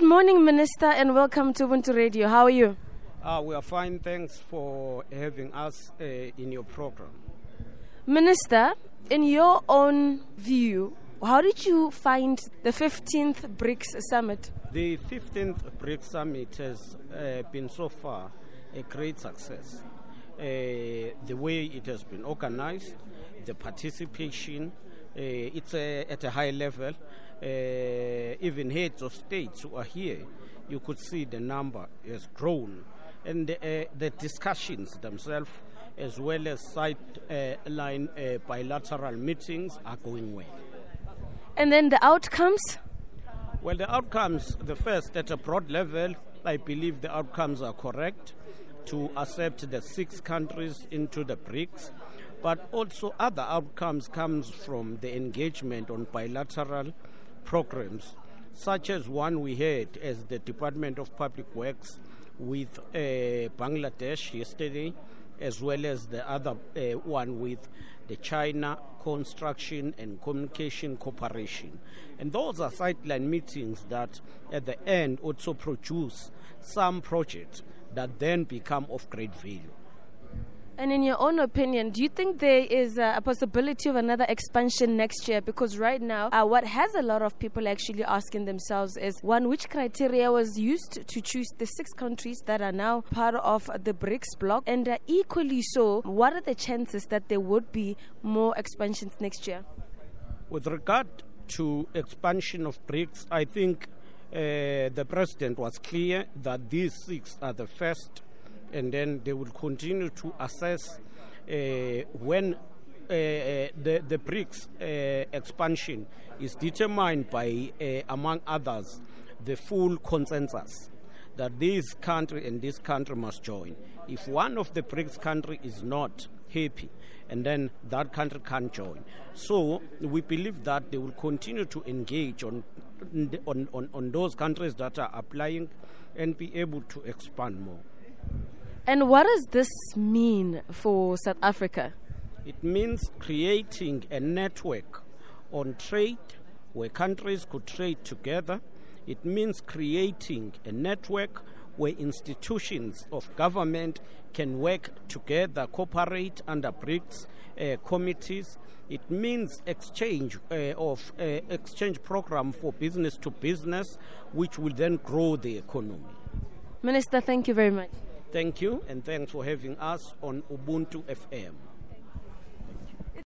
Good morning, Minister, and welcome to Ubuntu Radio. How are you? Uh, we are fine. Thanks for having us uh, in your program. Minister, in your own view, how did you find the 15th BRICS summit? The 15th BRICS summit has uh, been so far a great success. Uh, the way it has been organized, the participation, it's uh, at a high level. even heads of states who are here, you could see the number has grown. And the discussions themselves as well as sideline uh, bilateral meetings are going well. And then the outcomes? Well, the outcomes, the first at a broad level, I believe the outcomes are correct to accept the six countries into the BRICS, but also other outcomes comes from the engagement on bilateral programs, such as one we had as the Department of Public Works with uh, Bangladesh yesterday, as well as the other uh, one with the China Construction and Communication Corporation. And those are sideline meetings that at the end also produce some projects that then become of great value. And in your own opinion, do you think there is a possibility of another expansion next year? Because right now, uh, what has a lot of people actually asking themselves is one, which criteria was used to choose the six countries that are now part of the BRICS bloc? And uh, equally so, what are the chances that there would be more expansions next year? With regard to expansion of BRICS, I think uh, the president was clear that these six are the first and then they will continue to assess uh, when uh, uh the, the BRICS uh, expansion is determined by, uh, among others, the full consensus that this country and this country must join. If one of the BRICS country is not happy, and then that country can't join. So we believe that they will continue to engage on, on, on, on those countries that are applying and be able to expand more. And what does this mean for South Africa? It means creating a network on trade where countries could trade together. It means creating a network where institutions of government can work together, cooperate under BRICS uh, committees. It means exchange uh, of uh, exchange program for business to business, which will then grow the economy. Minister, thank you very much. Thank you, and thanks for having us on Ubuntu FM.